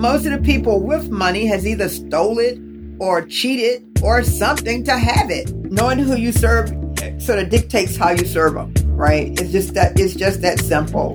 most of the people with money has either stole it or cheated or something to have it. Knowing who you serve eh, sort of dictates how you serve them, right? It's just that it's just that simple.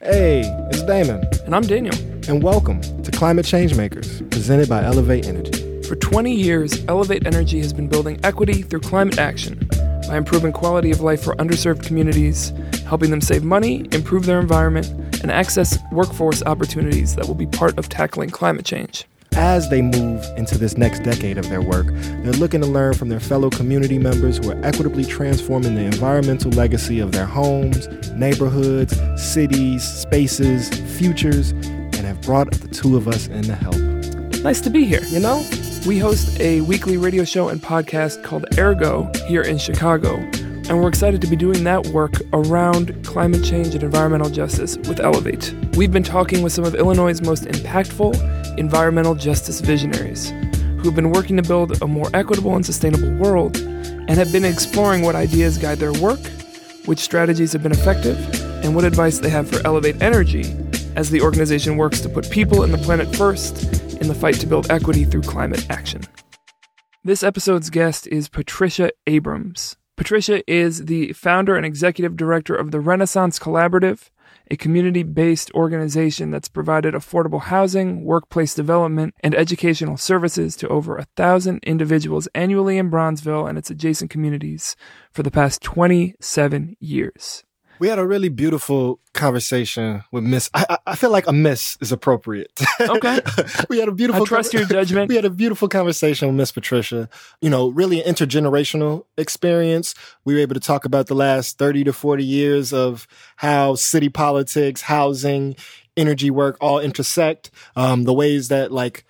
Hey, it's Damon. And I'm Daniel. And welcome to Climate Change Makers, presented by Elevate Energy. For 20 years, Elevate Energy has been building equity through climate action by improving quality of life for underserved communities, helping them save money, improve their environment, and access workforce opportunities that will be part of tackling climate change. As they move into this next decade of their work, they're looking to learn from their fellow community members who are equitably transforming the environmental legacy of their homes, neighborhoods, cities, spaces, futures, and have brought the two of us in to help. Nice to be here, you know? We host a weekly radio show and podcast called AirGo here in Chicago, and we're excited to be doing that work around climate change and environmental justice with Elevate. We've been talking with some of Illinois' most impactful environmental justice visionaries who've been working to build a more equitable and sustainable world and have been exploring what ideas guide their work, which strategies have been effective, and what advice they have for Elevate Energy as the organization works to put people and the planet first in the fight to build equity through climate action. This episode's guest is Patricia Abrams. Patricia is the founder and executive director of the Renaissance Collaborative, a community based organization that's provided affordable housing, workplace development, and educational services to over a thousand individuals annually in Bronzeville and its adjacent communities for the past 27 years. We had a really beautiful conversation with Miss. I, I feel like a miss is appropriate. Okay. we had a beautiful. I trust your judgment. We had a beautiful conversation with Miss Patricia. You know, really an intergenerational experience. We were able to talk about the last 30 to 40 years of how city politics, housing, energy work all intersect. Um, the ways that like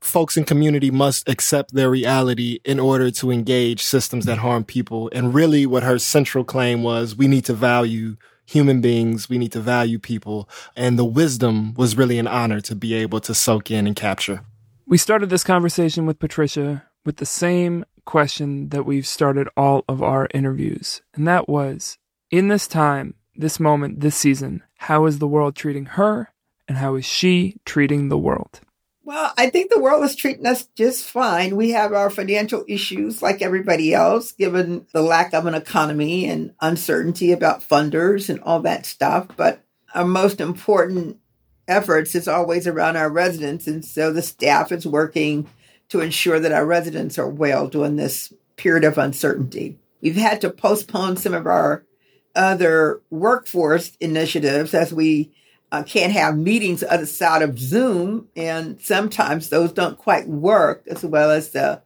folks in community must accept their reality in order to engage systems that harm people. And really what her central claim was, we need to value human beings. We need to value people. And the wisdom was really an honor to be able to soak in and capture. We started this conversation with Patricia with the same question that we've started all of our interviews. And that was, in this time, this moment, this season, how is the world treating her? And how is she treating the world? Well, I think the world is treating us just fine. We have our financial issues like everybody else, given the lack of an economy and uncertainty about funders and all that stuff. But our most important efforts is always around our residents. And so the staff is working to ensure that our residents are well during this period of uncertainty. We've had to postpone some of our other workforce initiatives as we uh, can't have meetings outside of Zoom, and sometimes those don't quite work as well as the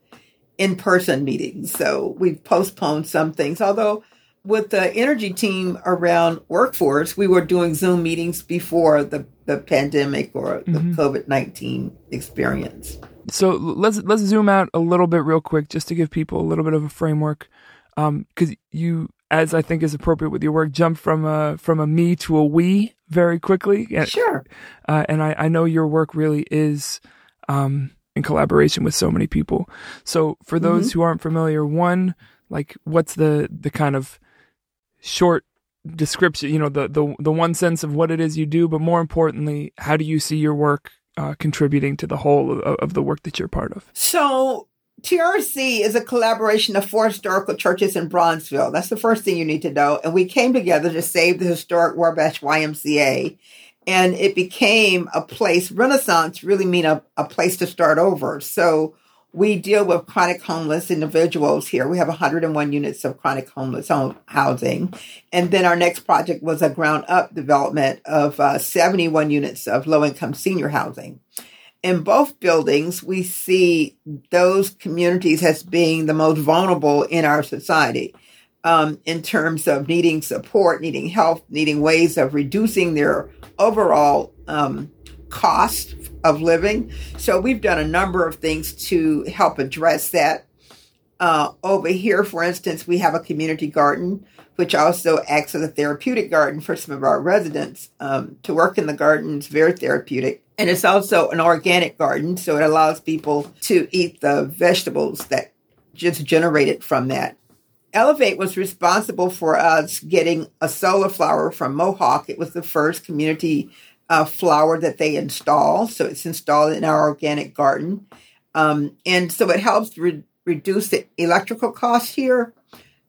in-person meetings. So we've postponed some things. Although with the energy team around workforce, we were doing Zoom meetings before the, the pandemic or the mm-hmm. COVID nineteen experience. So let's let's zoom out a little bit real quick, just to give people a little bit of a framework, because um, you, as I think is appropriate with your work, jump from a from a me to a we very quickly. Sure. Uh, and I, I know your work really is um, in collaboration with so many people. So for those mm-hmm. who aren't familiar, one, like what's the the kind of short description, you know, the the the one sense of what it is you do, but more importantly, how do you see your work uh, contributing to the whole of, of the work that you're part of? So TRC is a collaboration of four historical churches in Bronzeville. That's the first thing you need to know. And we came together to save the historic Wabash YMCA. And it became a place, Renaissance really mean a, a place to start over. So we deal with chronic homeless individuals here. We have 101 units of chronic homeless home housing. And then our next project was a ground up development of uh, 71 units of low income senior housing in both buildings, we see those communities as being the most vulnerable in our society um, in terms of needing support, needing help, needing ways of reducing their overall um, cost of living. So we've done a number of things to help address that. Uh, over here, for instance, we have a community garden, which also acts as a therapeutic garden for some of our residents. Um, to work in the garden is very therapeutic. And it's also an organic garden, so it allows people to eat the vegetables that just generated from that. Elevate was responsible for us getting a solar flower from Mohawk. It was the first community uh, flower that they install. So it's installed in our organic garden. Um, and so it helps re- reduce the electrical costs here,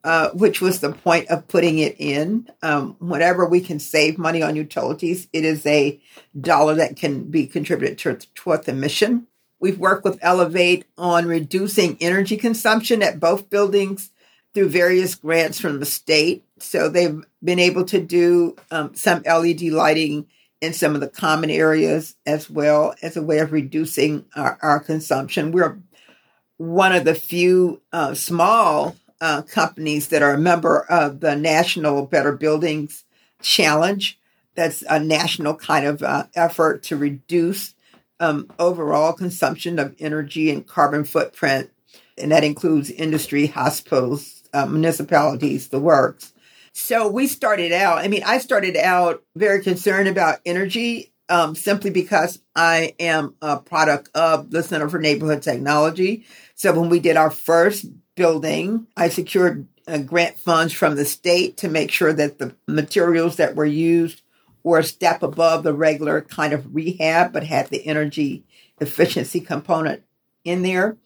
uh, which was the point of putting it in. Um, whenever we can save money on utilities, it is a dollar that can be contributed to, toward the mission. We've worked with Elevate on reducing energy consumption at both buildings through various grants from the state. So they've been able to do um, some LED lighting in some of the common areas as well as a way of reducing our, our consumption. We're one of the few uh, small uh, companies that are a member of the National Better Buildings Challenge. That's a national kind of uh, effort to reduce um, overall consumption of energy and carbon footprint. And that includes industry, hospitals, uh, municipalities, the works. So we started out, I mean, I started out very concerned about energy um, simply because I am a product of the Center for Neighborhood Technology. So when we did our first building, I secured uh, grant funds from the state to make sure that the materials that were used were a step above the regular kind of rehab, but had the energy efficiency component in there.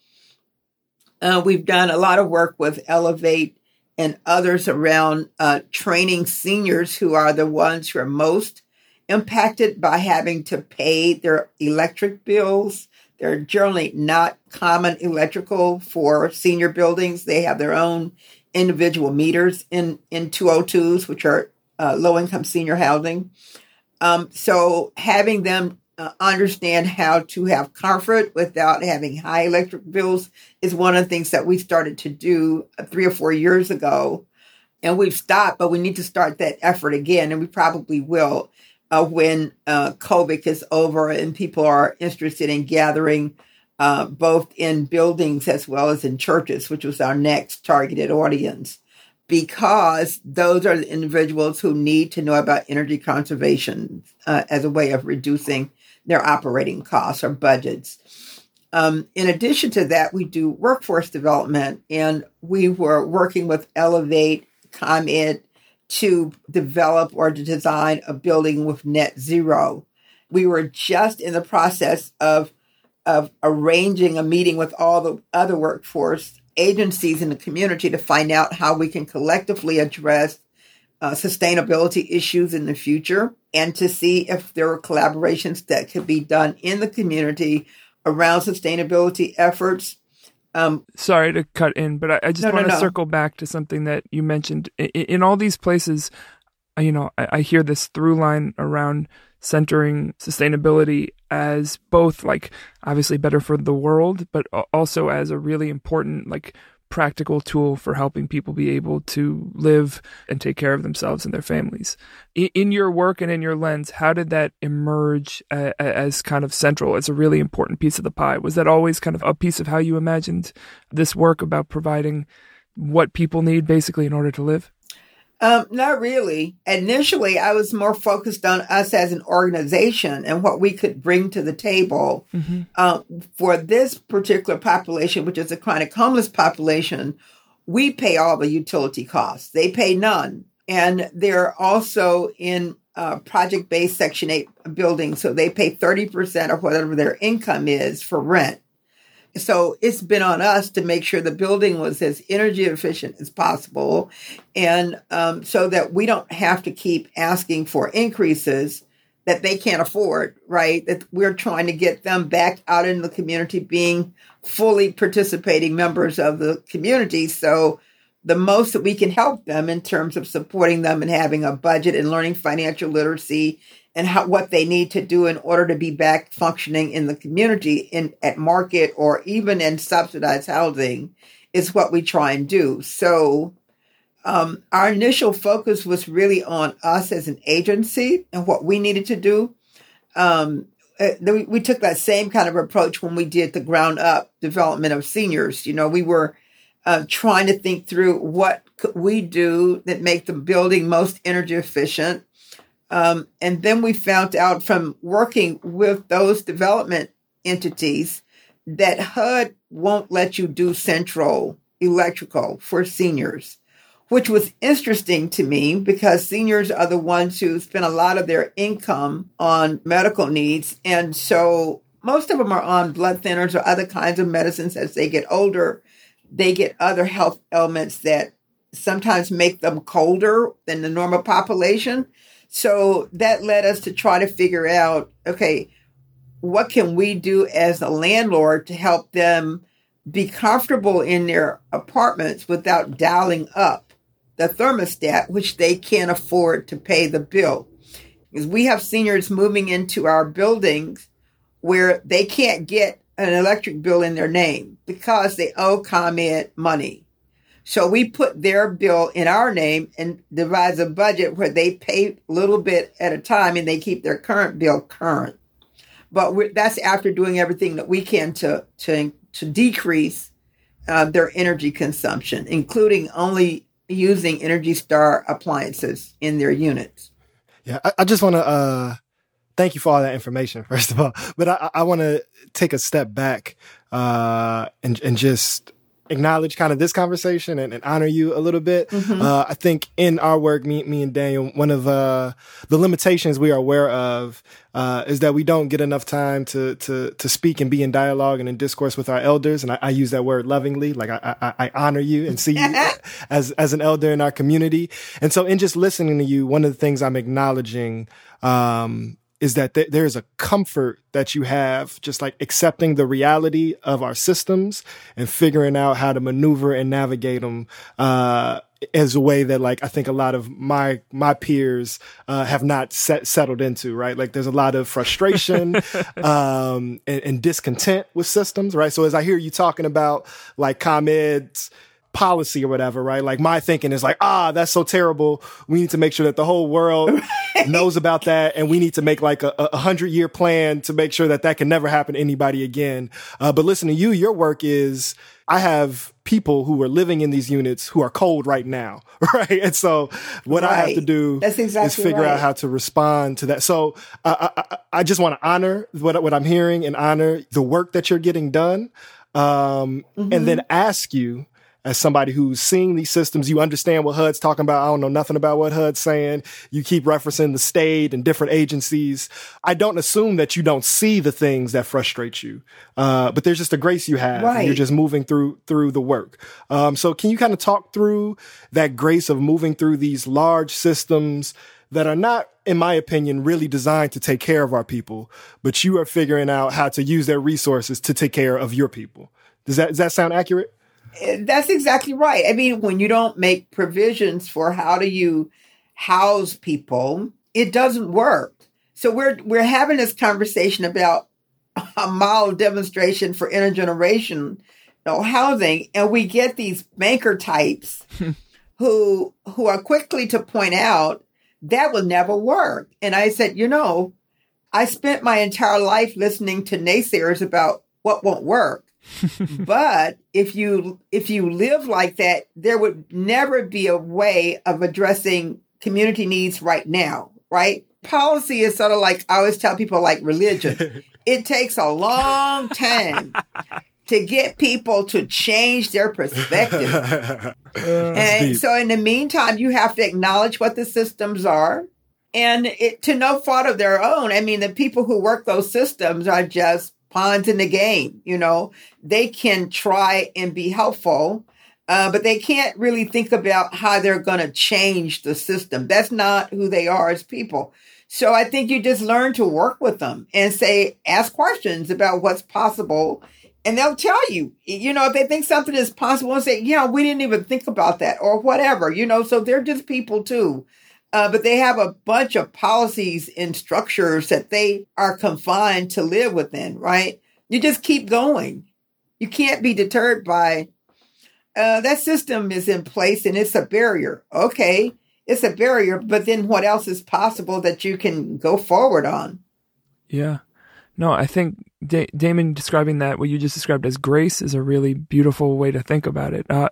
Uh, we've done a lot of work with Elevate and others around uh, training seniors who are the ones who are most impacted by having to pay their electric bills. They're generally not common electrical for senior buildings. They have their own individual meters in, in 202s, which are uh, low income senior housing. Um, so having them uh, understand how to have comfort without having high electric bills is one of the things that we started to do three or four years ago. And we've stopped, but we need to start that effort again, and we probably will uh, when uh, COVID is over and people are interested in gathering uh, both in buildings as well as in churches, which was our next targeted audience, because those are the individuals who need to know about energy conservation uh, as a way of reducing their operating costs or budgets. Um, in addition to that, we do workforce development, and we were working with Elevate ComEd to develop or to design a building with net zero. We were just in the process of of arranging a meeting with all the other workforce agencies in the community to find out how we can collectively address uh, sustainability issues in the future and to see if there are collaborations that could be done in the community around sustainability efforts. Um, Sorry to cut in, but I, I just no, want to no, no. circle back to something that you mentioned. In, in all these places, you know, I, I hear this through line around centering sustainability as both like obviously better for the world, but also as a really important like practical tool for helping people be able to live and take care of themselves and their families. In, your work and in your lens, how did that emerge uh, as kind of central, as a really important piece of the pie? Was that always kind of a piece of how you imagined this work about providing what people need basically in order to live? Um, not really. Initially, I was more focused on us as an organization and what we could bring to the table. Mm-hmm. Um, for this particular population, which is a chronic homeless population, we pay all the utility costs. They pay none. And they're also in uh, project based Section 8 buildings, so they pay 30% of whatever their income is for rent. So it's been on us to make sure the building was as energy efficient as possible. And um, so that we don't have to keep asking for increases that they can't afford, right? That we're trying to get them back out in the community being fully participating members of the community. So the most that we can help them in terms of supporting them and having a budget and learning financial literacy and how, what they need to do in order to be back functioning in the community in at market or even in subsidized housing is what we try and do. So um, our initial focus was really on us as an agency and what we needed to do. Um, uh, we, we took that same kind of approach when we did the ground up development of seniors. You know, we were uh, trying to think through what could we do that make the building most energy efficient um, and then we found out from working with those development entities that HUD won't let you do central electrical for seniors. which was interesting to me because seniors are the ones who spend a lot of their income on medical needs. And so most of them are on blood thinners or other kinds of medicines as they get older. They get other health ailments that sometimes make them colder than the normal population. So that led us to try to figure out okay, what can we do as a landlord to help them be comfortable in their apartments without dialing up the thermostat, which they can't afford to pay the bill? Because we have seniors moving into our buildings where they can't get an electric bill in their name because they owe ComEd money. So we put their bill in our name and devise a budget where they pay a little bit at a time and they keep their current bill current. But that's after doing everything that we can to to to decrease uh, their energy consumption, including only using Energy Star appliances in their units. Yeah, I, I just want to uh, thank you for all that information, first of all. But I, I want to take a step back uh, and and just acknowledge kind of this conversation and, and honor you a little bit. Mm-hmm. Uh, I think in our work, me, me and Daniel, one of uh, the limitations we are aware of uh, is that we don't get enough time to to to speak and be in dialogue and in discourse with our elders. And I, I use that word lovingly, like I, I, I honor you and see you as as an elder in our community. And so, in just listening to you, one of the things I'm acknowledging um, is that th- there is a comfort that you have just like accepting the reality of our systems and figuring out how to maneuver and navigate them uh, as a way that like I think a lot of my my peers uh, have not set, settled into right? Like there's a lot of frustration um, and, and discontent with systems right? So as I hear you talking about like ComEd's policy or whatever, right? Like my thinking is like, ah, that's so terrible. We need to make sure that the whole world knows about that, and we need to make like a, a hundred year plan to make sure that that can never happen to anybody again. Uh, but listen to you, your work is. I have people who are living in these units who are cold right now, right? And so what right. I have to do exactly is figure right. out how to respond to that. So uh, I, I, just want to honor what, what I'm hearing and honor the work that you're getting done. Um, mm-hmm. and then ask you as somebody who's seeing these systems, you understand what HUD's talking about. I don't know nothing about what HUD's saying. You keep referencing the state and different agencies. I don't assume that you don't see the things that frustrate you, uh, but there's just a grace you have. Right. you're just moving through through the work. Um, so, can you kind of talk through that grace of moving through these large systems? that are not, in my opinion, really designed to take care of our people, but you are figuring out how to use their resources to take care of your people. Does that does that sound accurate? That's exactly right. I mean, when you don't make provisions for how do you house people, it doesn't work. So we're we're having this conversation about a model demonstration for intergenerational housing, and we get these banker types who who are quickly to point out that will never work. And I said, you know, I spent my entire life listening to naysayers about what won't work but if you if you live like that, there would never be a way of addressing community needs right now, right? Policy is sort of like I always tell people like religion. it takes a long time to get people to change their perspective. and so in the meantime, you have to acknowledge what the systems are and it, to no fault of their own. I mean, the people who work those systems are just pawns in the game. You know, they can try and be helpful, uh, but they can't really think about how they're going to change the system. That's not who they are as people. So I think you just learn to work with them and say, ask questions about what's possible. And they'll tell you, you know, if they think something is possible and say, yeah, we didn't even think about that or whatever, you know, so they're just people too. Uh, but they have a bunch of policies and structures that they are confined to live within, right? You just keep going. You can't be deterred by uh, that system is in place and it's a barrier. Okay, it's a barrier, but then what else is possible that you can go forward on? Yeah. No, I think da- Damon describing that, what you just described as grace, is a really beautiful way to think about it. Uh,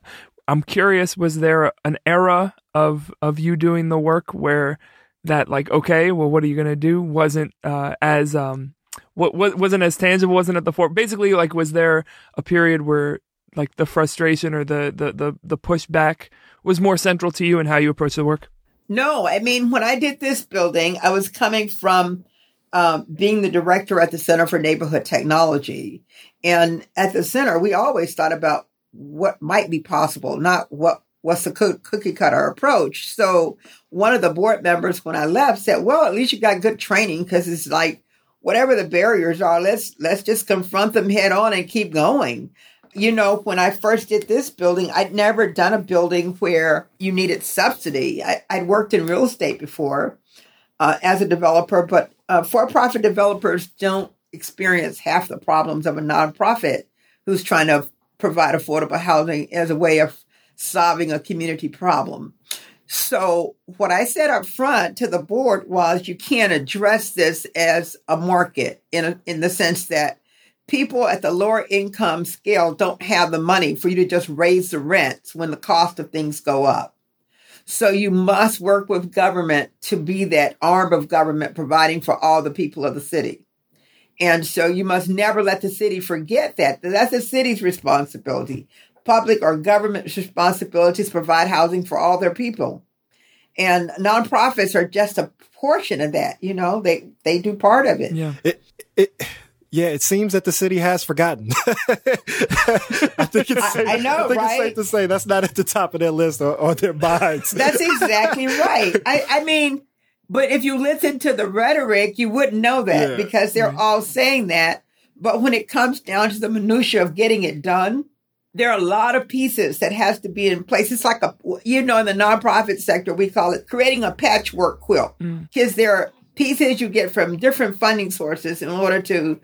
I'm curious, was there an era of of you doing the work where that like okay, well, what are you gonna do? Wasn't uh, as um, what, what wasn't as tangible, wasn't at the fore. Basically, like, was there a period where like the frustration or the the the, the pushback was more central to you and how you approach the work? No, I mean when I did this building, I was coming from um, being the director at the Center for Neighborhood Technology, and at the center, we always thought about what might be possible, not what what's the cookie cutter approach. So one of the board members, when I left, said, "Well, at least you got good training because it's like whatever the barriers are, let's let's just confront them head on and keep going." You know, when I first did this building, I'd never done a building where you needed subsidy. I, would worked in real estate before uh, as a developer, but uh, for-profit developers don't experience half the problems of a nonprofit who's trying to provide affordable housing as a way of solving a community problem. So what I said up front to the board was you can't address this as a market in a, in the sense that people at the lower income scale don't have the money for you to just raise the rents when the cost of things go up. So you must work with government to be that arm of government providing for all the people of the city. And so you must never let the city forget that. That's the city's responsibility. Public or government responsibilities provide housing for all their people. And nonprofits are just a portion of that, you know, they they do part of it. Yeah. It, it, yeah, it seems that the city has forgotten. I think it's safe, I, I know, I think right? it's safe to say that's not at the top of their list or, or their minds. that's exactly right. I, I mean, but if you listen to the rhetoric, you wouldn't know that Yeah. because they're all saying that. But when it comes down to the minutia of getting it done, there are a lot of pieces that has to be in place. It's like a, you know, in the nonprofit sector, we call it creating a patchwork quilt because there are pieces you get from different funding sources in order to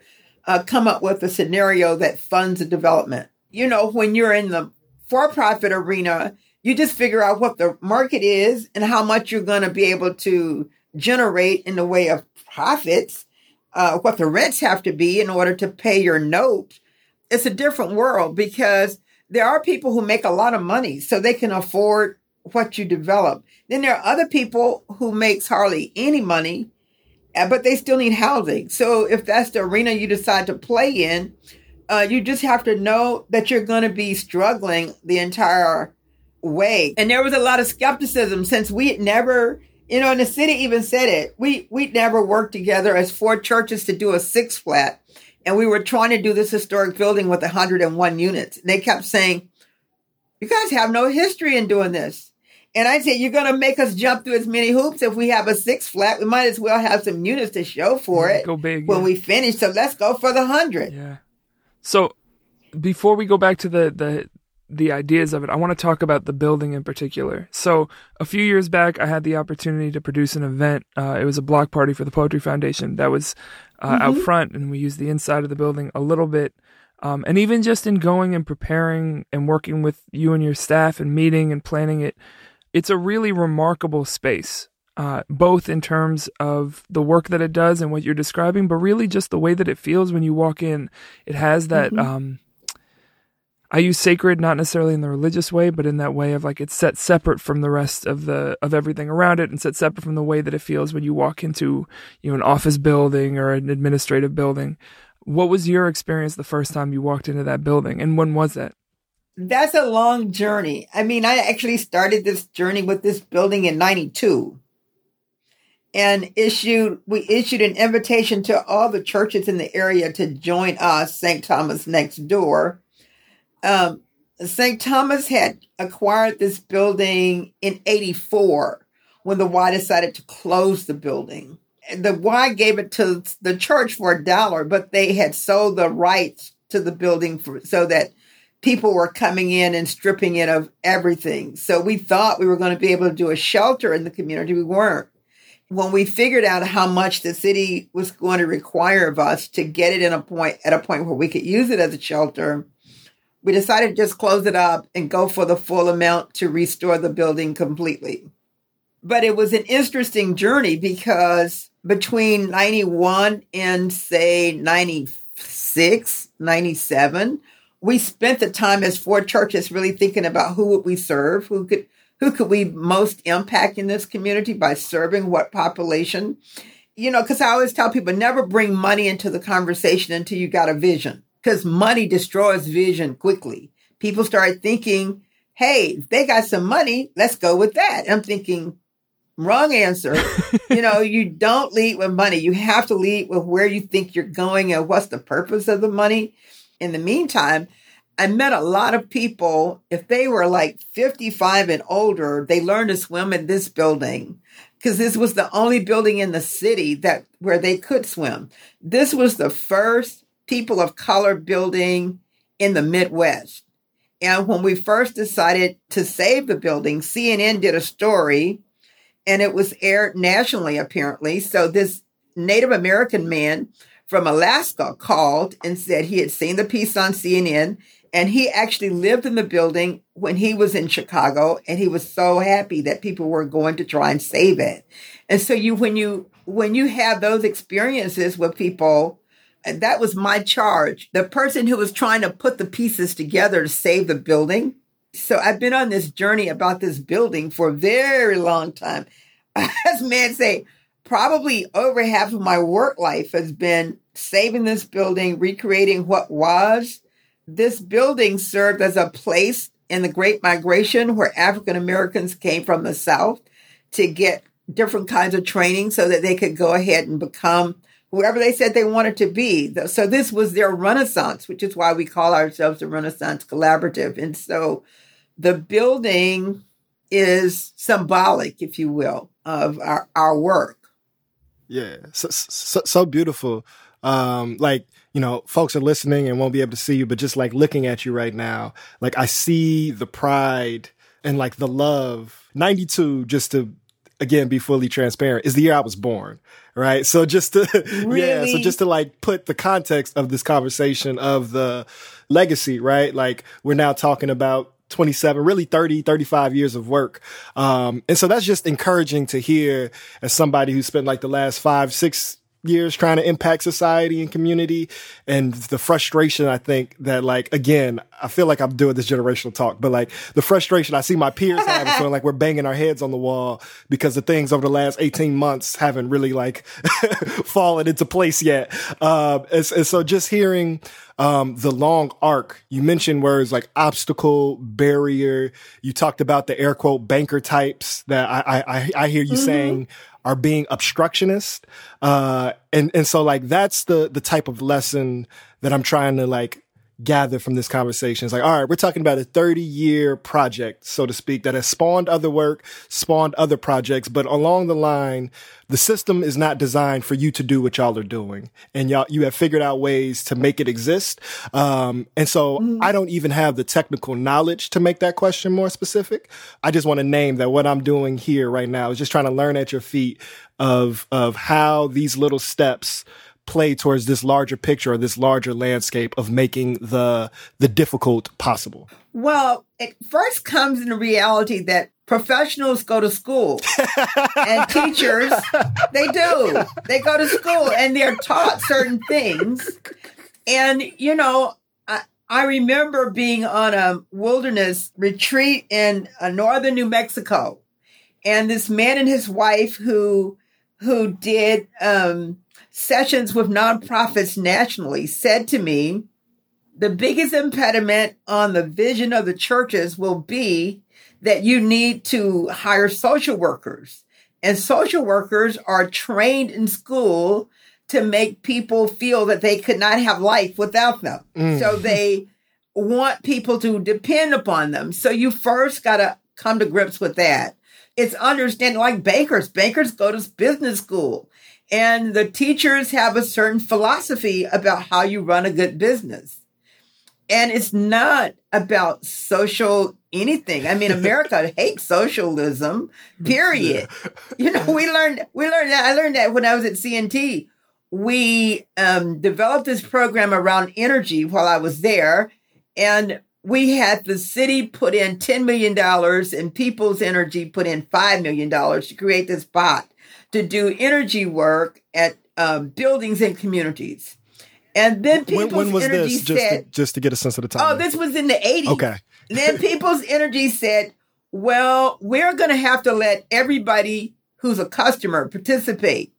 uh, come up with a scenario that funds a development. You know, when you're in the for-profit arena, you just figure out what the market is and how much you're going to be able to generate in the way of profits, uh, what the rents have to be in order to pay your note. It's a different world because there are people who make a lot of money so they can afford what you develop. Then there are other people who makes hardly any money, uh, but they still need housing. So if that's the arena you decide to play in, uh, you just have to know that you're going to be struggling the entire way. And there was a lot of skepticism since we had never, you know, and the city even said it. We we'd never worked together as four churches to do a six flat, and we were trying to do this historic building with 101 units. And they kept saying, "You guys have no history in doing this." And I said, "You're going to make us jump through as many hoops if we have a six flat. We might as well have some units to show for it Go big. when yeah. we finish. So let's go for the hundred. Yeah. So before we go back to the the the ideas of it, I want to talk about the building in particular. So a few years back, I had the opportunity to produce an event. Uh, it was a block party for the Poetry Foundation that was uh, out front, and we used the inside of the building a little bit. Um, and even just in going and preparing and working with you and your staff and meeting and planning it, it's a really remarkable space. Uh, both in terms of the work that it does and what you're describing, but really just the way that it feels when you walk in. It has that. Um, I use sacred not necessarily in the religious way, but in that way of like it's set separate from the rest of the of everything around it, and set separate from the way that it feels when you walk into you know an office building or an administrative building. What was your experience the first time you walked into that building, and when was that? That's a long journey. I mean, I actually started this journey with this building in 92 and issued, we issued an invitation to all the churches in the area to join us, St. Thomas next door. Um, St. Thomas had acquired this building in 84 when the Y decided to close the building. The Y gave it to the church for a dollar, but they had sold the rights to the building for, so that people were coming in and stripping it of everything. So we thought we were going to be able to do a shelter in the community. We weren't. When we figured out how much the city was going to require of us to get it in a point at a point where we could use it as a shelter, we decided to just close it up and go for the full amount to restore the building completely. But it was an interesting journey because between 91 and say 96, 97, we spent the time as four churches really thinking about who would we serve, who could who could we most impact in this community by serving what population. You know, because I always tell people never bring money into the conversation until you got a vision, because money destroys vision quickly. people start thinking, hey, they got some money, let's go with that. And I'm thinking, wrong answer. you know, you don't lead with money. You have to lead with where you think you're going and what's the purpose of the money. In the meantime, I met a lot of people, if they were like 55 and older, they learned to swim in this building because this was the only building in the city that where they could swim. This was the first people of color building in the Midwest. And when we first decided to save the building, CNN did a story and it was aired nationally, apparently. So this Native American man from Alaska called and said he had seen the piece on CNN and he actually lived in the building when he was in Chicago and he was so happy that people were going to try and save it. And so you when you when you have those experiences with people that was my charge. The person who was trying to put the pieces together to save the building. So I've been on this journey about this building for a very long time. As men say, probably over half of my work life has been saving this building, recreating what was. This building served as a place in the Great Migration where African Americans came from the South to get different kinds of training so that they could go ahead and become whoever they said they wanted to be. So this was their renaissance, which is why we call ourselves the Renaissance Collaborative. And so the building is symbolic, if you will, of our, our work. Yeah, so, so, so beautiful. Um, like, you know, folks are listening and won't be able to see you, but just like looking at you right now, like I see the pride and like the love. 92, just to again be fully transparent, is the year I was born right? So just to really? yeah, so just to like put the context of this conversation of the legacy, right? Like we're now talking about 27, really 30, 35 years of work. Um, and so that's just encouraging to hear as somebody who spent like the last five, six years trying to impact society and community. And the frustration I think that like again I feel like I'm doing this generational talk but like the frustration I see my peers having feeling like we're banging our heads on the wall because the things over the last 18 months haven't really like fallen into place yet. Uh, and, and, so just hearing um, the long arc you mentioned words like obstacle barrier. You talked about the air quote banker types that I I, I hear you mm-hmm. saying are being obstructionist. Uh, and, and so like that's the, the type of lesson that I'm trying to like gather from this conversation. It's like, all right, we're talking about a 30 year project, so to speak, that has spawned other work, spawned other projects, but along the line, the system is not designed for you to do what y'all are doing. And y'all, you have figured out ways to make it exist. Um, and so mm. I don't even have the technical knowledge to make that question more specific. I just want to name that what I'm doing here right now is just trying to learn at your feet of, of how these little steps play towards this larger picture or this larger landscape of making the the difficult possible? Well, it first comes in the reality that professionals go to school and teachers they do. They go to school and they're taught certain things. And you know, I, I remember being on a wilderness retreat in uh, northern New Mexico and this man and his wife who who did um sessions with nonprofits nationally said to me, the biggest impediment on the vision of the churches will be that you need to hire social workers. And social workers are trained in school to make people feel that they could not have life without them. Mm. So they want people to depend upon them. So you first got to come to grips with that. It's understanding like bankers. Bankers go to business school. And the teachers have a certain philosophy about how you run a good business. And it's not about social anything. I mean, America hates socialism, period. Yeah. You know, we learned, we learned that. I learned that when I was at CNT. We um, developed this program around energy while I was there. And we had the city put in $10 million and People's Energy put in $5 million to create this pot to do energy work at um, buildings and communities. And then People's when, when was Energy this? Just said, to, just to get a sense of the time. Oh, this was in the 80s. Okay. then People's Energy said, well, we're going to have to let everybody who's a customer participate.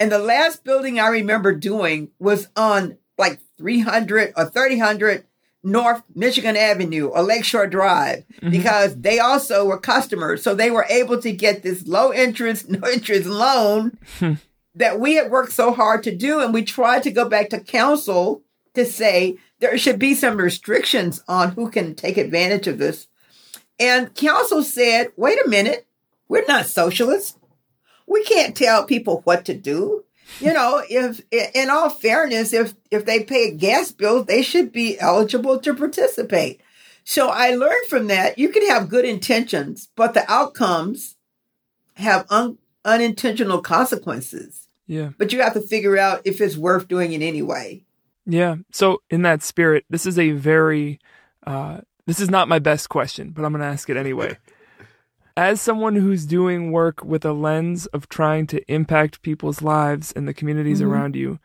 And the last building I remember doing was on like 300 or 300 North Michigan Avenue or Lakeshore Drive mm-hmm. because they also were customers. So they were able to get this low interest, no interest loan hmm. that we had worked so hard to do. And we tried to go back to council to say there should be some restrictions on who can take advantage of this. And council said, wait a minute, we're not socialists. We can't tell people what to do. You know, if in all fairness, if if they pay a gas bills, they should be eligible to participate. So I learned from that you can have good intentions, but the outcomes have un, unintentional consequences. Yeah. But you have to figure out if it's worth doing it anyway. Yeah. So in that spirit, this is a very uh this is not my best question, but I'm going to ask it anyway. As someone who's doing work with a lens of trying to impact people's lives and the communities Mhm. around you,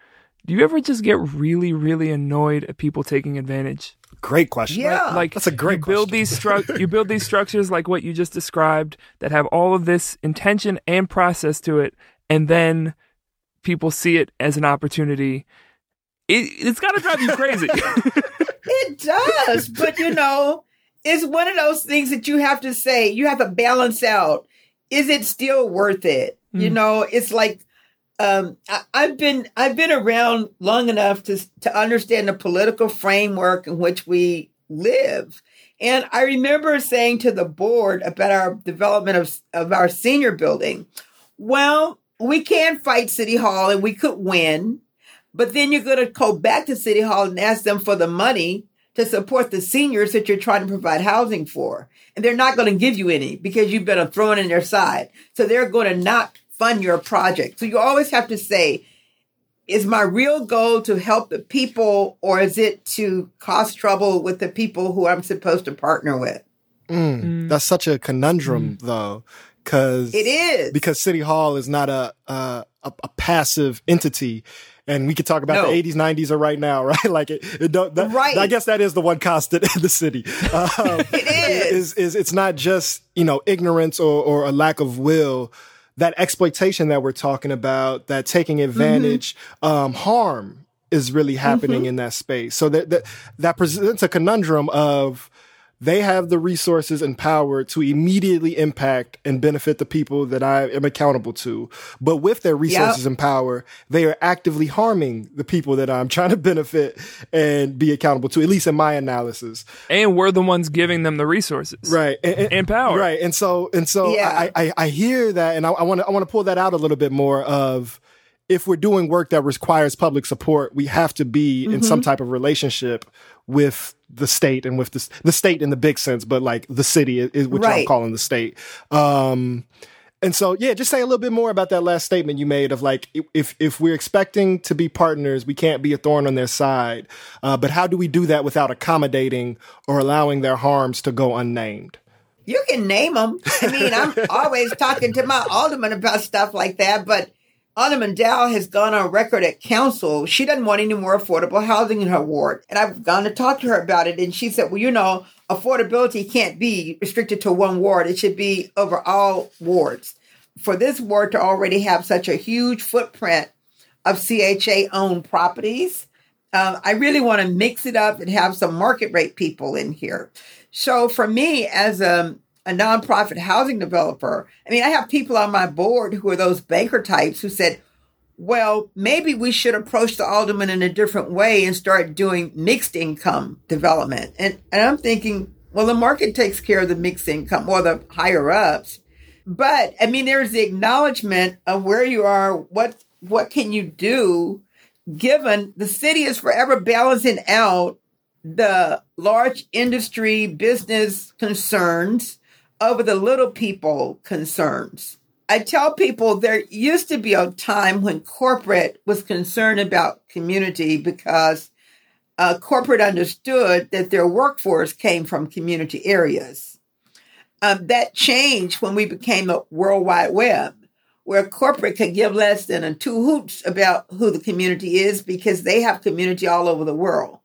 do you ever just get really, really annoyed at people taking advantage? Great question. Yeah. Like That's a great you build question. these stru- you build these structures like what you just described that have all of this intention and process to it, and then people see it as an opportunity. It, it's got to drive you crazy. It does, but you know, it's one of those things that you have to say, you have to balance out. Is it still worth it? You Mm. know, it's like um, I, I've been I've been around long enough to to understand the political framework in which we live. And I remember saying to the board about our development of, of our senior building, well, we can fight City Hall and we could win, but then you're going to go back to City Hall and ask them for the money to support the seniors that you're trying to provide housing for. And they're not going to give you any because you've been thrown in their side. So they're going to not fund your project. So you always have to say, is my real goal to help the people or is it to cause trouble with the people who I'm supposed to partner with? Mm, Mm. That's such a conundrum, though, because It is. because City Hall is not a a, a, a passive entity. And we could talk about No. the 80s, 90s, or right now, right? Like it, it don't, that, Right. I guess that is the one constant in the city. Um, It is. is is it's not just you know ignorance or or a lack of will. That exploitation that we're talking about, that taking advantage, um, harm is really happening in that space. So that that that presents a conundrum of they have the resources and power to immediately impact and benefit the people that I am accountable to. But with their resources and power, they are actively harming the people that I'm trying to benefit and be accountable to, at least in my analysis. and we're the ones giving them the resources. Right. And, And power. Right. And so, and so Yeah. I, I, I hear that and I want to, I want to pull that out a little bit more of, if we're doing work that requires public support, we have to be in some mm-hmm. type of relationship with the state and with the the state in the big sense, but like the city is, what which I'm calling the state. Um, and so, yeah, just say a little bit more about that last statement you made of like, if if we're expecting to be partners, we can't be a thorn on their side. Uh, but how do we do that without accommodating or allowing their harms to go unnamed? You can name them. I mean, I'm always talking to my alderman about stuff like that, but Alderman Dow has gone on record at council. She doesn't want any more affordable housing in her ward. And I've gone to talk to her about it. And she said, well, you know, affordability can't be restricted to one ward. It should be over all wards. For this ward to already have such a huge footprint of CHA owned properties, um, I really want to mix it up and have some market rate people in here. So for me, as a, a nonprofit housing developer, I mean, I have people on my board who are those banker types who said, well, maybe we should approach the alderman in a different way and start doing mixed income development. And, and I'm thinking, well, the market takes care of the mixed income or the higher ups. But I mean, there's the acknowledgement of where you are, what what can you do, given the city is forever balancing out the large industry business concerns over the little people concerns. I tell people there used to be a time when corporate was concerned about community because uh, corporate understood that their workforce came from community areas. Um, that changed when we became a World Wide Web, where corporate could give less than a two hoots about who the community is because they have community all over the world.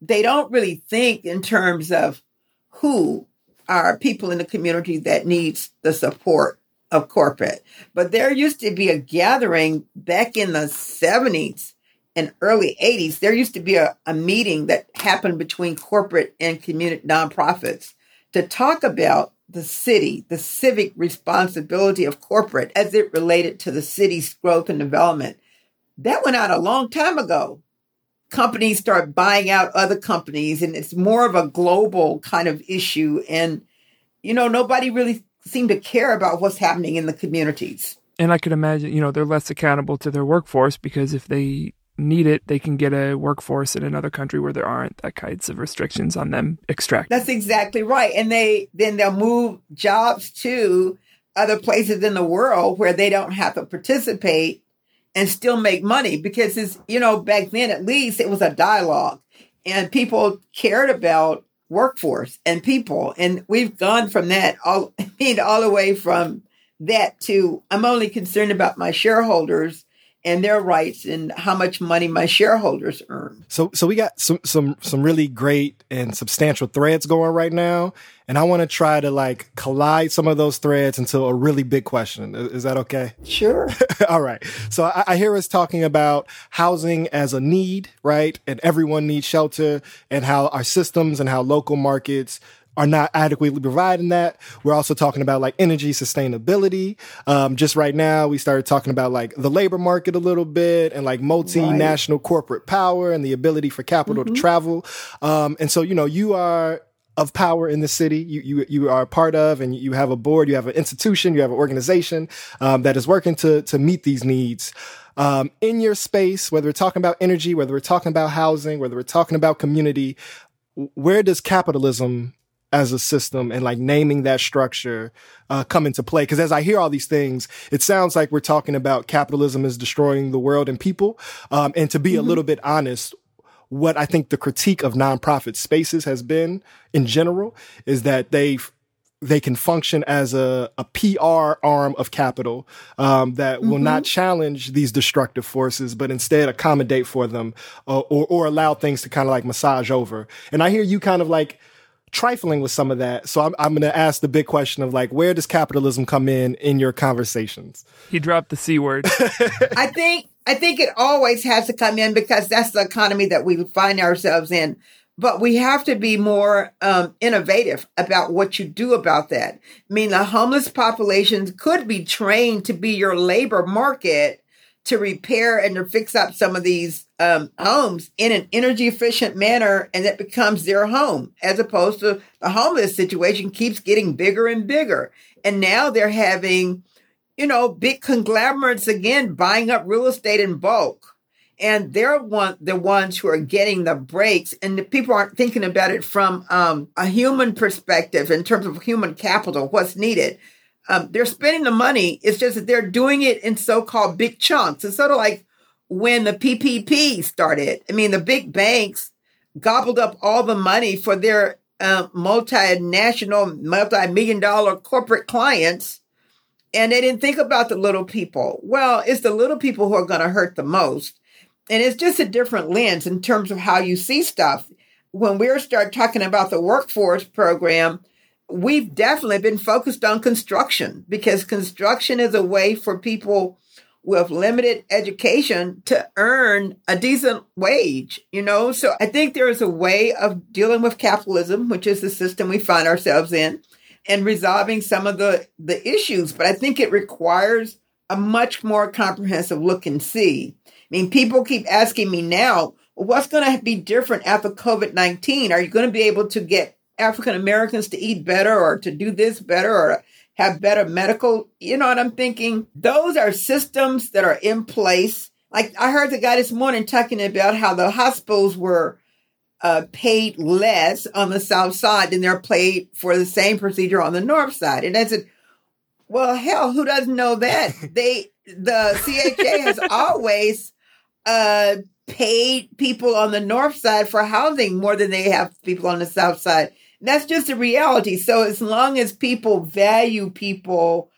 They don't really think in terms of who are people in the community that needs the support of corporate. But there used to be a gathering back in the 70s and early 80s, there used to be a, a meeting that happened between corporate and community nonprofits to talk about the city, the civic responsibility of corporate as it related to the city's growth and development. That went out a long time ago. Companies start buying out other companies, and it's more of a global kind of issue. And, you know, nobody really seemed to care about what's happening in the communities. And I could imagine, you know, they're less accountable to their workforce because if they need it, they can get a workforce in another country where there aren't that kinds of restrictions on them extract. That's exactly right. And they then they'll move jobs to other places in the world where they don't have to participate and still make money because it's you know back then at least it was a dialogue and people cared about workforce and people and we've gone from that all I mean all the way from that to I'm only concerned about my shareholders and their rights and how much money my shareholders earn. So so we got some some some really great and substantial threads going right now, and I want to try to like collide some of those threads into a really big question. Is, that okay? Sure. All right. So I, I hear us talking about housing as a need, right? And everyone needs shelter, and how our systems and how local markets are not adequately providing that. We're also talking about like energy sustainability. Um, just right now, we started talking about like the labor market a little bit and like multinational right. corporate power and the ability for capital mm-hmm. to travel. Um, and so, you know, you are of power in the city. You, you, you are a part of, and you have a board, you have an institution, you have an organization, um, that is working to, to meet these needs. Um, in your space, whether we're talking about energy, whether we're talking about housing, whether we're talking about community, where does capitalism as a system and like naming that structure uh, come into play. Because as I hear all these things, it sounds like we're talking about capitalism is destroying the world and people. Um, and to be mm-hmm. a little bit honest, what I think the critique of nonprofit spaces has been in general is that they they can function as a, a PR arm of capital um, that mm-hmm. will not challenge these destructive forces, but instead accommodate for them uh, or, or allow things to kind of like massage over. And I hear you kind of like trifling with some of that. So I'm, I'm going to ask the big question of like, where does capitalism come in in your conversations? He dropped the C word. I think, I think it always has to come in because that's the economy that we find ourselves in. But we have to be more um, innovative about what you do about that. I mean, the homeless populations could be trained to be your labor market to repair and to fix up some of these um, homes in an energy efficient manner and it becomes their home as opposed to the homeless situation keeps getting bigger and bigger. And now they're having, you know, big conglomerates again buying up real estate in bulk. And they're one the ones who are getting the breaks, and the people aren't thinking about it from um, a human perspective in terms of human capital, what's needed um, they're spending the money. It's just that they're doing it in so-called big chunks. It's sort of like when the PPP started. I mean, the big banks gobbled up all the money for their uh, multinational, multi-million dollar corporate clients. And they didn't think about the little people. Well, it's the little people who are going to hurt the most. And it's just a different lens in terms of how you see stuff. When we start talking about the workforce program, we've definitely been focused on construction because construction is a way for people with limited education to earn a decent wage, you know? So I think there is a way of dealing with capitalism, which is the system we find ourselves in, and resolving some of the, the issues. But I think it requires a much more comprehensive look and see. I mean, people keep asking me now, what's going to be different after COVID 19? Are you going to be able to get African Americans to eat better or to do this better or have better medical. You know what I'm thinking? Those are systems that are in place. Like I heard the guy this morning talking about how the hospitals were uh, paid less on the south side than they're paid for the same procedure on the north side. And I said, well, hell, who doesn't know that? they, the CHA has always uh, paid people on the north side for housing more than they have people on the south side. That's just a reality. So as long as people value people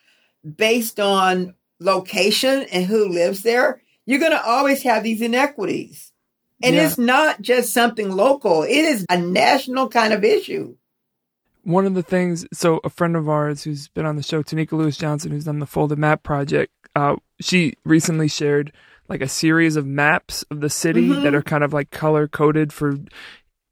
based on location and who lives there, you're going to always have these inequities. And yeah. it's not just something local. It is a national kind of issue. One of the things, so a friend of ours who's been on the show, Tonika Lewis Johnson, who's done the Folded Map Project, uh, she recently shared like a series of maps of the city Mhm. that are kind of like color coded for,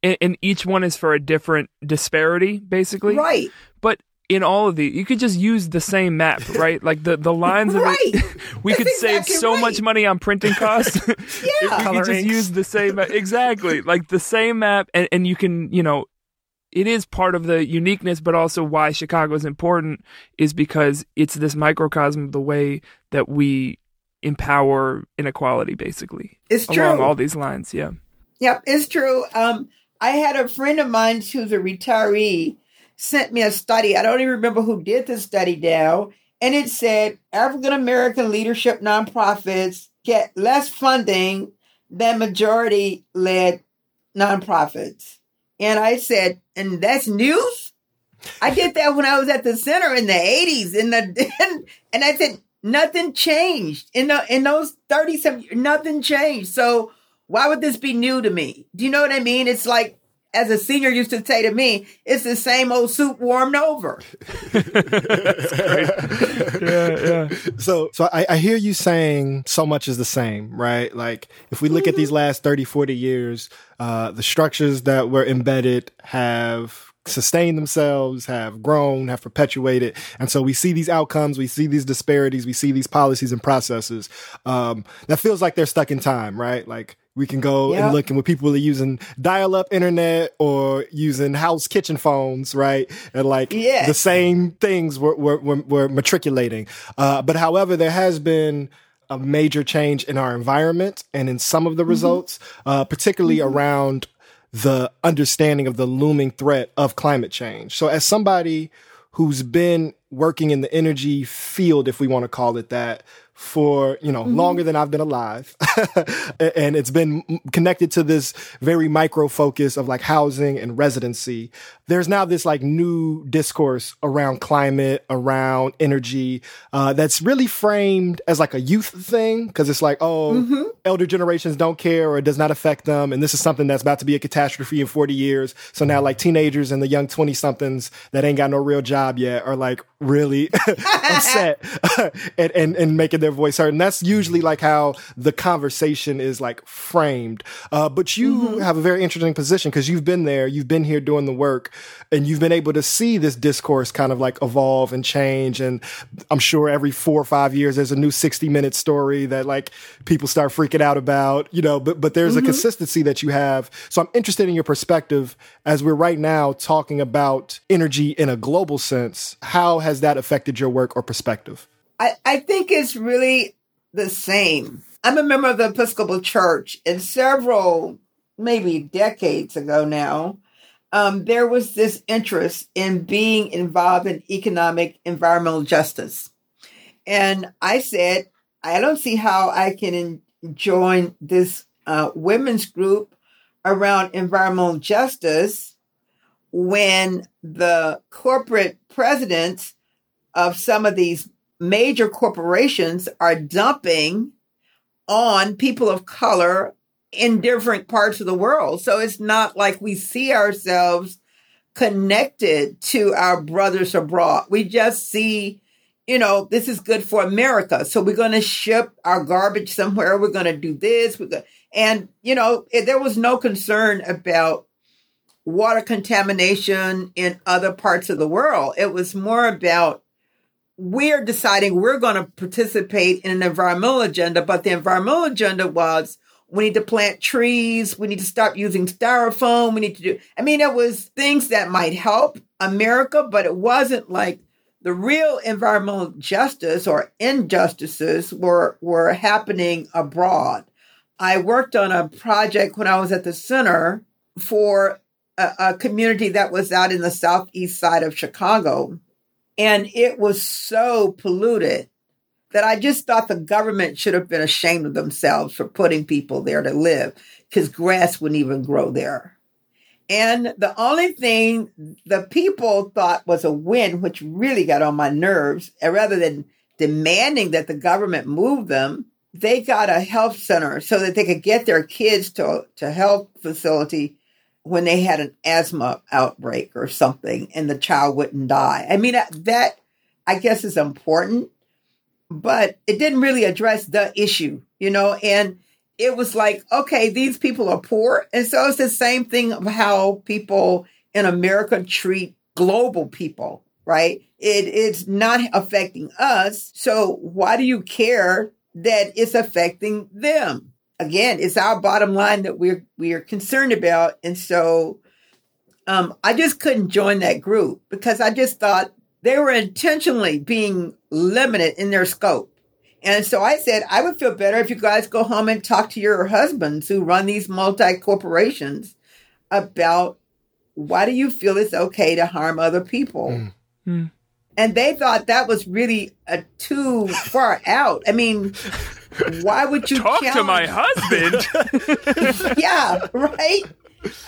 and each one is for a different disparity, basically. Right. But in all of these, you could just use the same map, right? Like the, the lines of Right. it. we That's could save so right. much money on printing costs. yeah. if we Yeah. could just Color use the same map. Exactly. Like the same map. And, and you can, you know, it is part of the uniqueness, but also why Chicago is important is because it's this microcosm of the way that we empower inequality, basically, It's true. along all these lines. Yeah. Yep, it's true. Um, I had a friend of mine who's a retiree sent me a study. I don't even remember who did the study now. And it said African American leadership nonprofits get less funding than majority led nonprofits. And I said, and that's news? I did that when I was at the center in the 80s. In the and I said, nothing changed. In the in those 30 some nothing changed. So why would this be new to me? Do you know what I mean? It's like as a senior used to say to me, it's the same old soup warmed over. Yeah. Yeah. so so I, I hear you saying so much is the same right like if we look at these last 30 40 years uh the structures that were embedded have sustained themselves have grown have perpetuated and so we see these outcomes we see these disparities we see these policies and processes um that feels like they're stuck in time right like we can go Yeah. and look and when people are using dial-up internet or using house kitchen phones right and like the same things were, were, were, were matriculating. Uh, but however, there has been a major change in our environment and in some of the results, uh, particularly around the understanding of the looming threat of climate change. So, as somebody who's been working in the energy field, if we want to call it that, for you know mm-hmm. longer than I've been alive, and it's been connected to this very micro focus of like housing and residency. There's now this like new discourse around climate, around energy, uh, that's really framed as like a youth thing because it's like, oh, elder generations don't care or it does not affect them, and this is something that's about to be a catastrophe in 40 years. So now like teenagers and the young 20 somethings that ain't got no real job yet are like really upset and, and and making their voice heard. And that's usually like how the conversation is like framed. Uh, but you have a very interesting position because you've been there, you've been here doing the work, and you've been able to see this discourse kind of like evolve and change. And I'm sure every four or five years there's a new 60 minute story that like people start freaking out about, you know, but but there's a mm-hmm. consistency that you have. So I'm interested in your perspective as we're right now talking about energy in a global sense. How has that affected your work or perspective? I, I think it's really the same. I'm a member of the Episcopal Church, and several, maybe decades ago now, um, there was this interest in being involved in economic environmental justice. And I said, I don't see how I can in, join this uh, women's group around environmental justice when the corporate presidents of some of these major corporations are dumping on people of color in different parts of the world. So it's not like we see ourselves connected to our brothers abroad. We just see, you know, this is good for America. So we're going to ship our garbage somewhere. We're going to do this. We're going and, you know, it, there was no concern about water contamination in other parts of the world. It was more about we're deciding we're going to participate in an environmental agenda, but the environmental agenda was we need to plant trees, we need to stop using styrofoam, we need to do, I mean, it was things that might help America, but it wasn't like the real environmental justice or injustices were, were happening abroad. I worked on a project when I was at the center for a, a community that was out in the southeast side of Chicago. And it was so polluted that I just thought the government should have been ashamed of themselves for putting people there to live because grass wouldn't even grow there. And the only thing the people thought was a win, which really got on my nerves, and rather than demanding that the government move them, they got a health center so that they could get their kids to, to health facility when they had an asthma outbreak or something and the child wouldn't die. I mean, that, that I guess is important, but it didn't really address the issue you know, and it was like, okay, these people are poor. And so it's the same thing of how people in America treat global people, right? It, it's not affecting us. So why do you care that it's affecting them? Again, it's our bottom line that we're, we are concerned about. And so, um, I just couldn't join that group because I just thought they were intentionally being limited in their scope. And so I said, I would feel better if you guys go home and talk to your husbands who run these multi corporations about why do you feel it's okay to harm other people? Mm. Mm. And they thought that was really a too far out. I mean, why would you talk challenge- to my husband? yeah, right.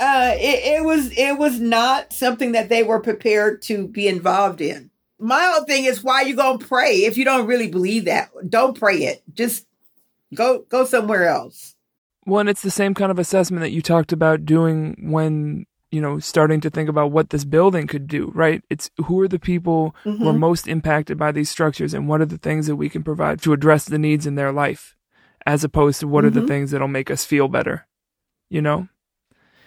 Uh, it, it was it was not something that they were prepared to be involved in my whole thing is why you gonna pray if you don't really believe that? Don't pray it. Just go go somewhere else. Well, and it's the same kind of assessment that you talked about doing when you know starting to think about what this building could do. Right? It's who are the people mm-hmm. who are mm-hmm. most impacted by these structures, and what are the things that we can provide to address the needs in their life, as opposed to what mm-hmm. are the mm-hmm. things that'll make us feel better. You know.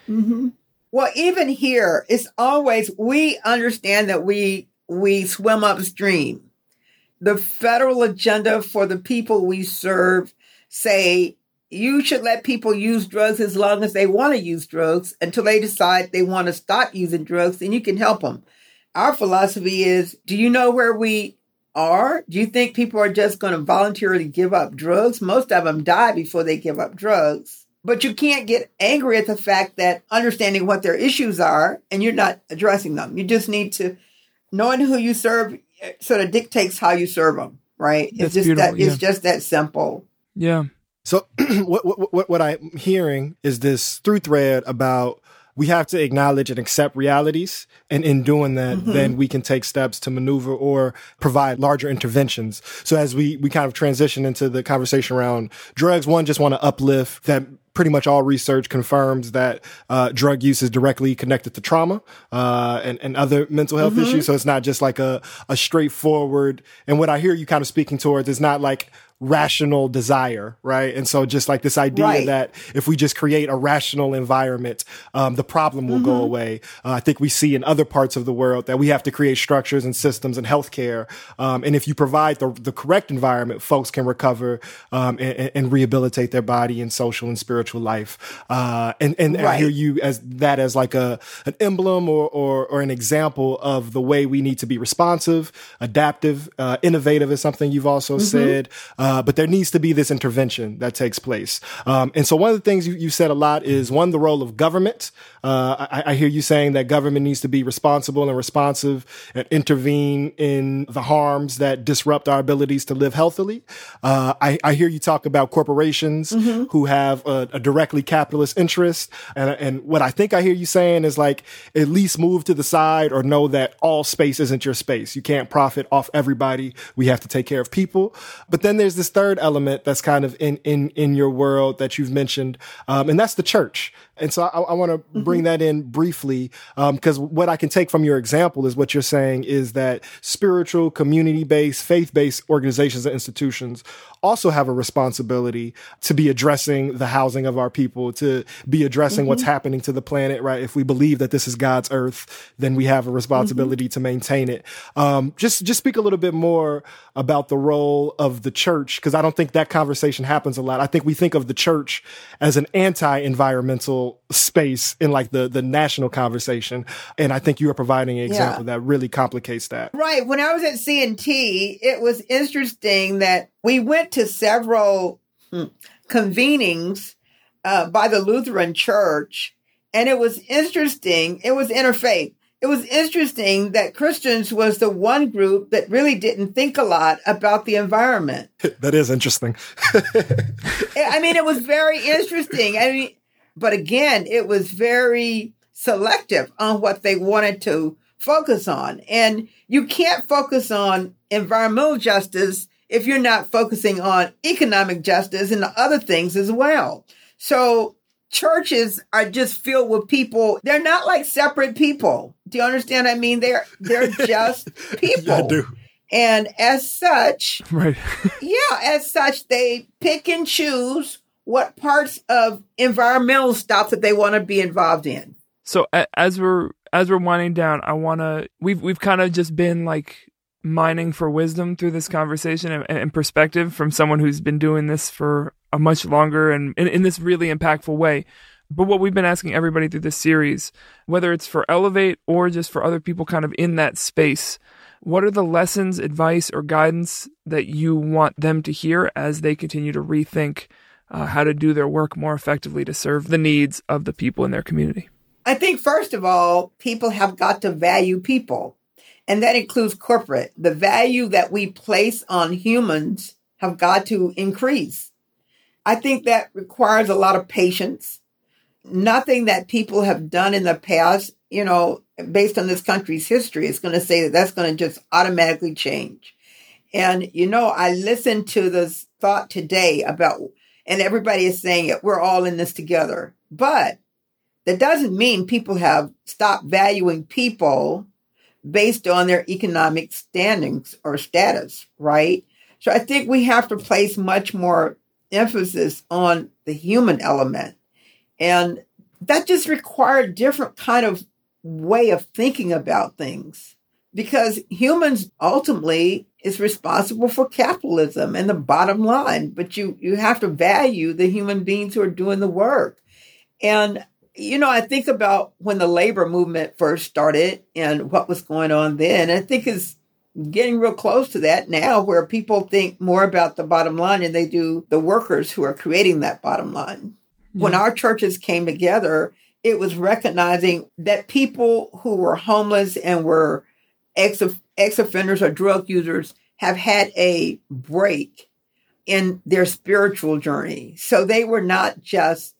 Mm-hmm. Well, even here, it's always we understand that we we swim upstream. The federal agenda for the people we serve say you should let people use drugs as long as they want to use drugs until they decide they want to stop using drugs and you can help them. Our philosophy is do you know where we are? Do you think people are just going to voluntarily give up drugs? Most of them die before they give up drugs. But you can't get angry at the fact that understanding what their issues are and you're not addressing them. You just need to knowing who you serve sort of dictates how you serve them, right? It's That's just that yeah. it's just that simple. Yeah. So what, what what I'm hearing is this through thread about we have to acknowledge and accept realities. And in doing that, mm-hmm. then we can take steps to maneuver or provide larger interventions. So as we, we kind of transition into the conversation around drugs, one, just want to uplift that pretty much all research confirms that uh, drug use is directly connected to trauma uh, and, and other mental health mm-hmm. issues. So it's not just like a, a straightforward. And what I hear you kind of speaking towards is not like rational desire, right? And so just like this idea right. that if we just create a rational environment, um, the problem will mm-hmm. go away. Uh, I think we see in other parts of the world that we have to create structures and systems and healthcare. Um, and if you provide the, the correct environment, folks can recover um, and, and, rehabilitate their body and social and spiritual life. Uh, and and right. I hear you as that as like a an emblem or, or, or an example of the way we need to be responsive, adaptive, uh, innovative is something you've also mm-hmm. said. Uh, uh, but there needs to be this intervention that takes place. Um, and so one of the things you, you said a lot is one, the role of government. Uh, I, I, hear you saying that government needs to be responsible and responsive and intervene in the harms that disrupt our abilities to live healthily. Uh, I, I, hear you talk about corporations mm-hmm. who have a, a, directly capitalist interest. And, and what I think I hear you saying is like, at least move to the side or know that all space isn't your space. You can't profit off everybody. We have to take care of people. But then there's this third element that's kind of in, in, in your world that you've mentioned. Um, and that's the church. And so I, I want to mm-hmm. bring that in briefly because um, what I can take from your example is what you're saying is that spiritual, community based, faith based organizations and institutions also have a responsibility to be addressing the housing of our people, to be addressing mm-hmm. what's happening to the planet, right? If we believe that this is God's earth, then we have a responsibility mm-hmm. to maintain it. Um, just, just speak a little bit more about the role of the church, because I don't think that conversation happens a lot. I think we think of the church as an space in like the the national conversation and i think you are providing an example yeah. that really complicates that right when i was at cnt it was interesting that we went to several hmm, convenings uh, by the lutheran church and it was interesting it was interfaith it was interesting that Christians was the one group that really didn't think a lot about the environment. that is interesting. I mean, it was very interesting. I mean, but again, it was very selective on what they wanted to focus on. And you can't focus on environmental justice if you're not focusing on economic justice and other things as well. So churches are just filled with people. They're not like separate people. Do you understand? I mean, they're they're just people. yeah, I do. And as such, right. yeah, as such, they pick and choose what parts of environmental stuff that they want to be involved in. So as we're as we're winding down, I want to we've we've kind of just been like mining for wisdom through this conversation and, and, perspective from someone who's been doing this for a much longer and in, in this really impactful way. But what we've been asking everybody through this series, whether it's for Elevate or just for other people kind of in that space, what are the lessons, advice, or guidance that you want them to hear as they continue to rethink uh, how to do their work more effectively to serve the needs of the people in their community? I think, first of all, people have got to value people, and that includes corporate. The value that we place on humans have got to increase. I think that requires a lot of patience. Nothing that people have done in the past, you know, based on this country's history, is going to say that that's going to just automatically change. And, you know, I listened to this thought today about, and everybody is saying it, we're all in this together. But that doesn't mean people have stopped valuing people based on their economic standings or status, right? So I think we have to place much more emphasis on the human element. And that just required different kind of way of thinking about things because humans ultimately is responsible for capitalism and the bottom line but you you have to value the human beings who are doing the work and you know, I think about when the labor movement first started and what was going on then. I think it's getting real close to that now where people think more about the bottom line and they do the workers who are creating that bottom line. Yeah. When our churches came together, it was recognizing that people who were homeless and were ex ex offenders or drug users have had a break in their spiritual journey. So they were not just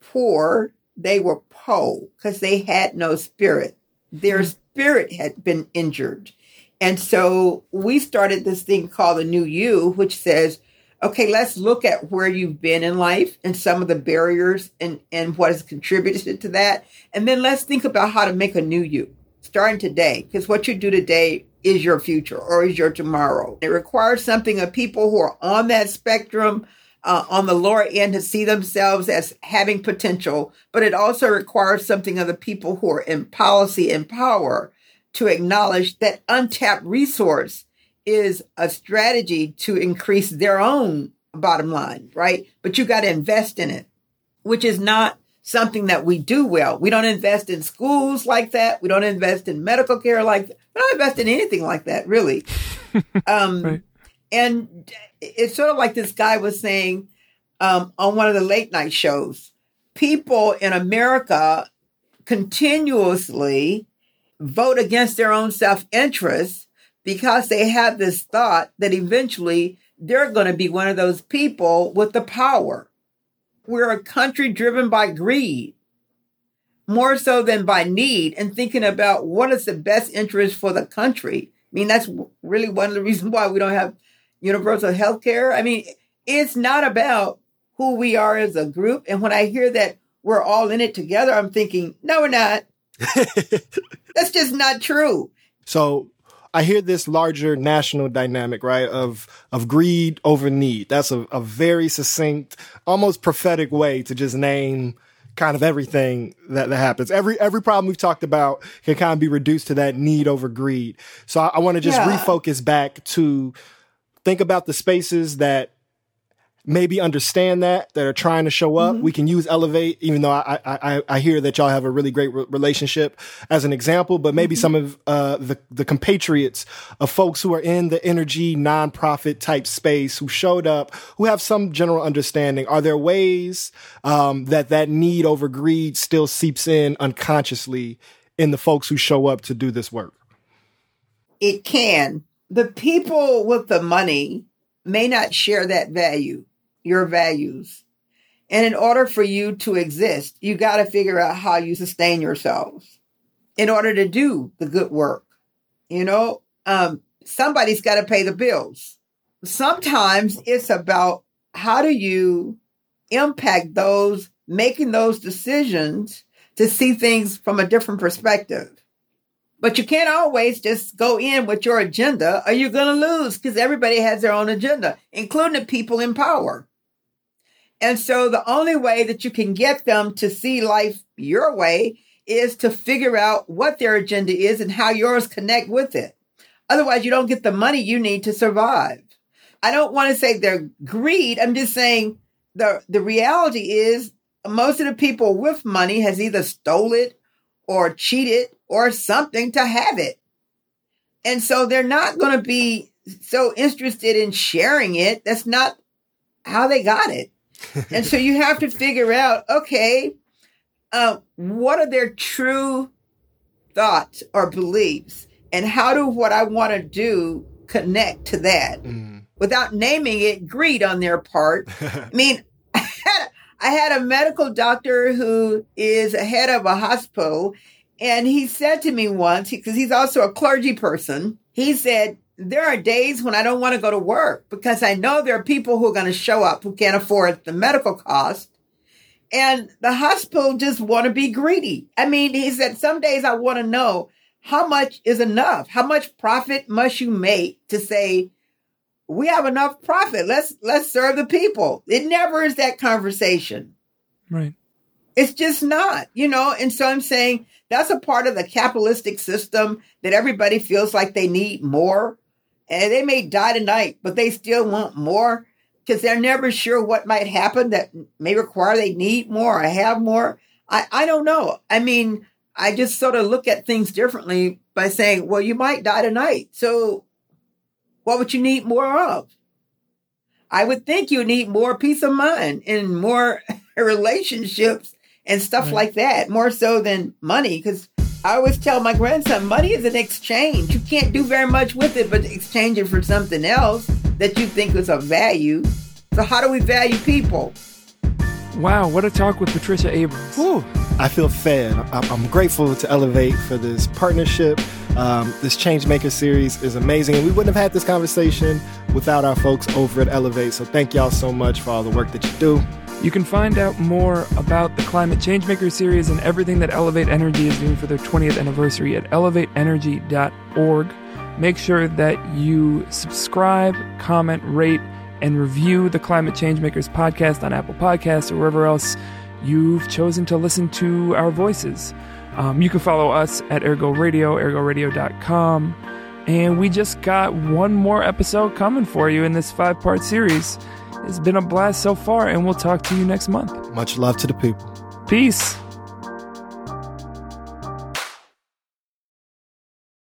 poor, they were po because they had no spirit. Their hmm. spirit had been injured. And so we started this thing called the New You, which says, okay, let's look at where you've been in life and some of the barriers and, and what has contributed to that. And then let's think about how to make a new you starting today, because what you do today is your future or is your tomorrow. It requires something of people who are on that spectrum uh, on the lower end to see themselves as having potential, but it also requires something of the people who are in policy and power to acknowledge that untapped resource is a strategy to increase their own bottom line, right? But you got to invest in it, which is not something that we do well. We don't invest in schools like that. We don't invest in medical care like that. We don't invest in anything like that, really. um, right. And it's sort of like this guy was saying um, on one of the late night shows people in America continuously vote against their own self interest because they have this thought that eventually they're going to be one of those people with the power. We're a country driven by greed more so than by need and thinking about what is the best interest for the country. I mean, that's really one of the reasons why we don't have universal health care. I mean, it's not about who we are as a group. And when I hear that we're all in it together, I'm thinking, no, we're not. That's just not true. So I hear this larger national dynamic, right? Of of greed over need. That's a, a very succinct, almost prophetic way to just name kind of everything that, that happens. Every every problem we've talked about can kind of be reduced to that need over greed. So I, I want to just yeah. refocus back to think about the spaces that maybe understand that that are trying to show up. Mm-hmm. We can use Elevate, even though I, I I hear that y'all have a really great re- relationship as an example. But maybe mm-hmm. some of uh, the the compatriots of folks who are in the energy nonprofit type space who showed up, who have some general understanding. Are there ways um, that that need over greed still seeps in unconsciously in the folks who show up to do this work? It can the people with the money may not share that value, your values. And in order for you to exist, you got to figure out how you sustain yourselves in order to do the good work. You know, um, somebody's got to pay the bills. Sometimes it's about how do you impact those making those decisions to see things from a different perspective. But you can't always just go in with your agenda or you're going to lose because everybody has their own agenda, including the people in power. And so the only way that you can get them to see life your way is to figure out what their agenda is and how yours connect with it. Otherwise, you don't get the money you need to survive. I don't want to say they're greed. I'm just saying the, the reality is most of the people with money has either stole it or cheated or something to have it. And so they're not going to be so interested in sharing it. That's not how they got it. And so you have to figure out, okay, uh, what are their true thoughts or beliefs? And how do what I want to do connect to that mm. without naming it greed on their part? I mean, I had, I had a medical doctor who is a head of a hospital and he said to me once, because he's also a clergy person, he said, there are days when I don't want to go to work because I know there are people who are going to show up who can't afford the medical cost. And the hospital just want to be greedy. I mean, he said, some days I want to know how much is enough? How much profit must you make to say, we have enough profit. Let's, let's serve the people. It never is that conversation. Right. It's just not, you know? And so I'm saying that's a part of the capitalistic system that everybody feels like they need more and they may die tonight, but they still want more because they're never sure what might happen that may require they need more or have more. I, I don't know. I mean, I just sort of look at things differently by saying, well, you might die tonight. So what would you need more of? I would think you need more peace of mind and more relationships and stuff right. like that, more so than money. Because I always tell my grandson, money is an exchange. You can't do very much with it, but exchange it for something else that you think is of value. So, how do we value people? Wow, what a talk with Patricia Abrams. Whew, I feel fed. I'm grateful to Elevate for this partnership. Um, this Changemaker series is amazing, and we wouldn't have had this conversation without our folks over at Elevate. So, thank y'all so much for all the work that you do. You can find out more about the Climate Changemaker series and everything that Elevate Energy is doing for their 20th anniversary at elevateenergy.org. Make sure that you subscribe, comment, rate, and review the Climate Changemakers podcast on Apple Podcasts or wherever else you've chosen to listen to our voices. Um, you can follow us at AirGo Radio, airgoradio.com. And we just got one more episode coming for you in this five part series. It's been a blast so far, and we'll talk to you next month. Much love to the people. Peace.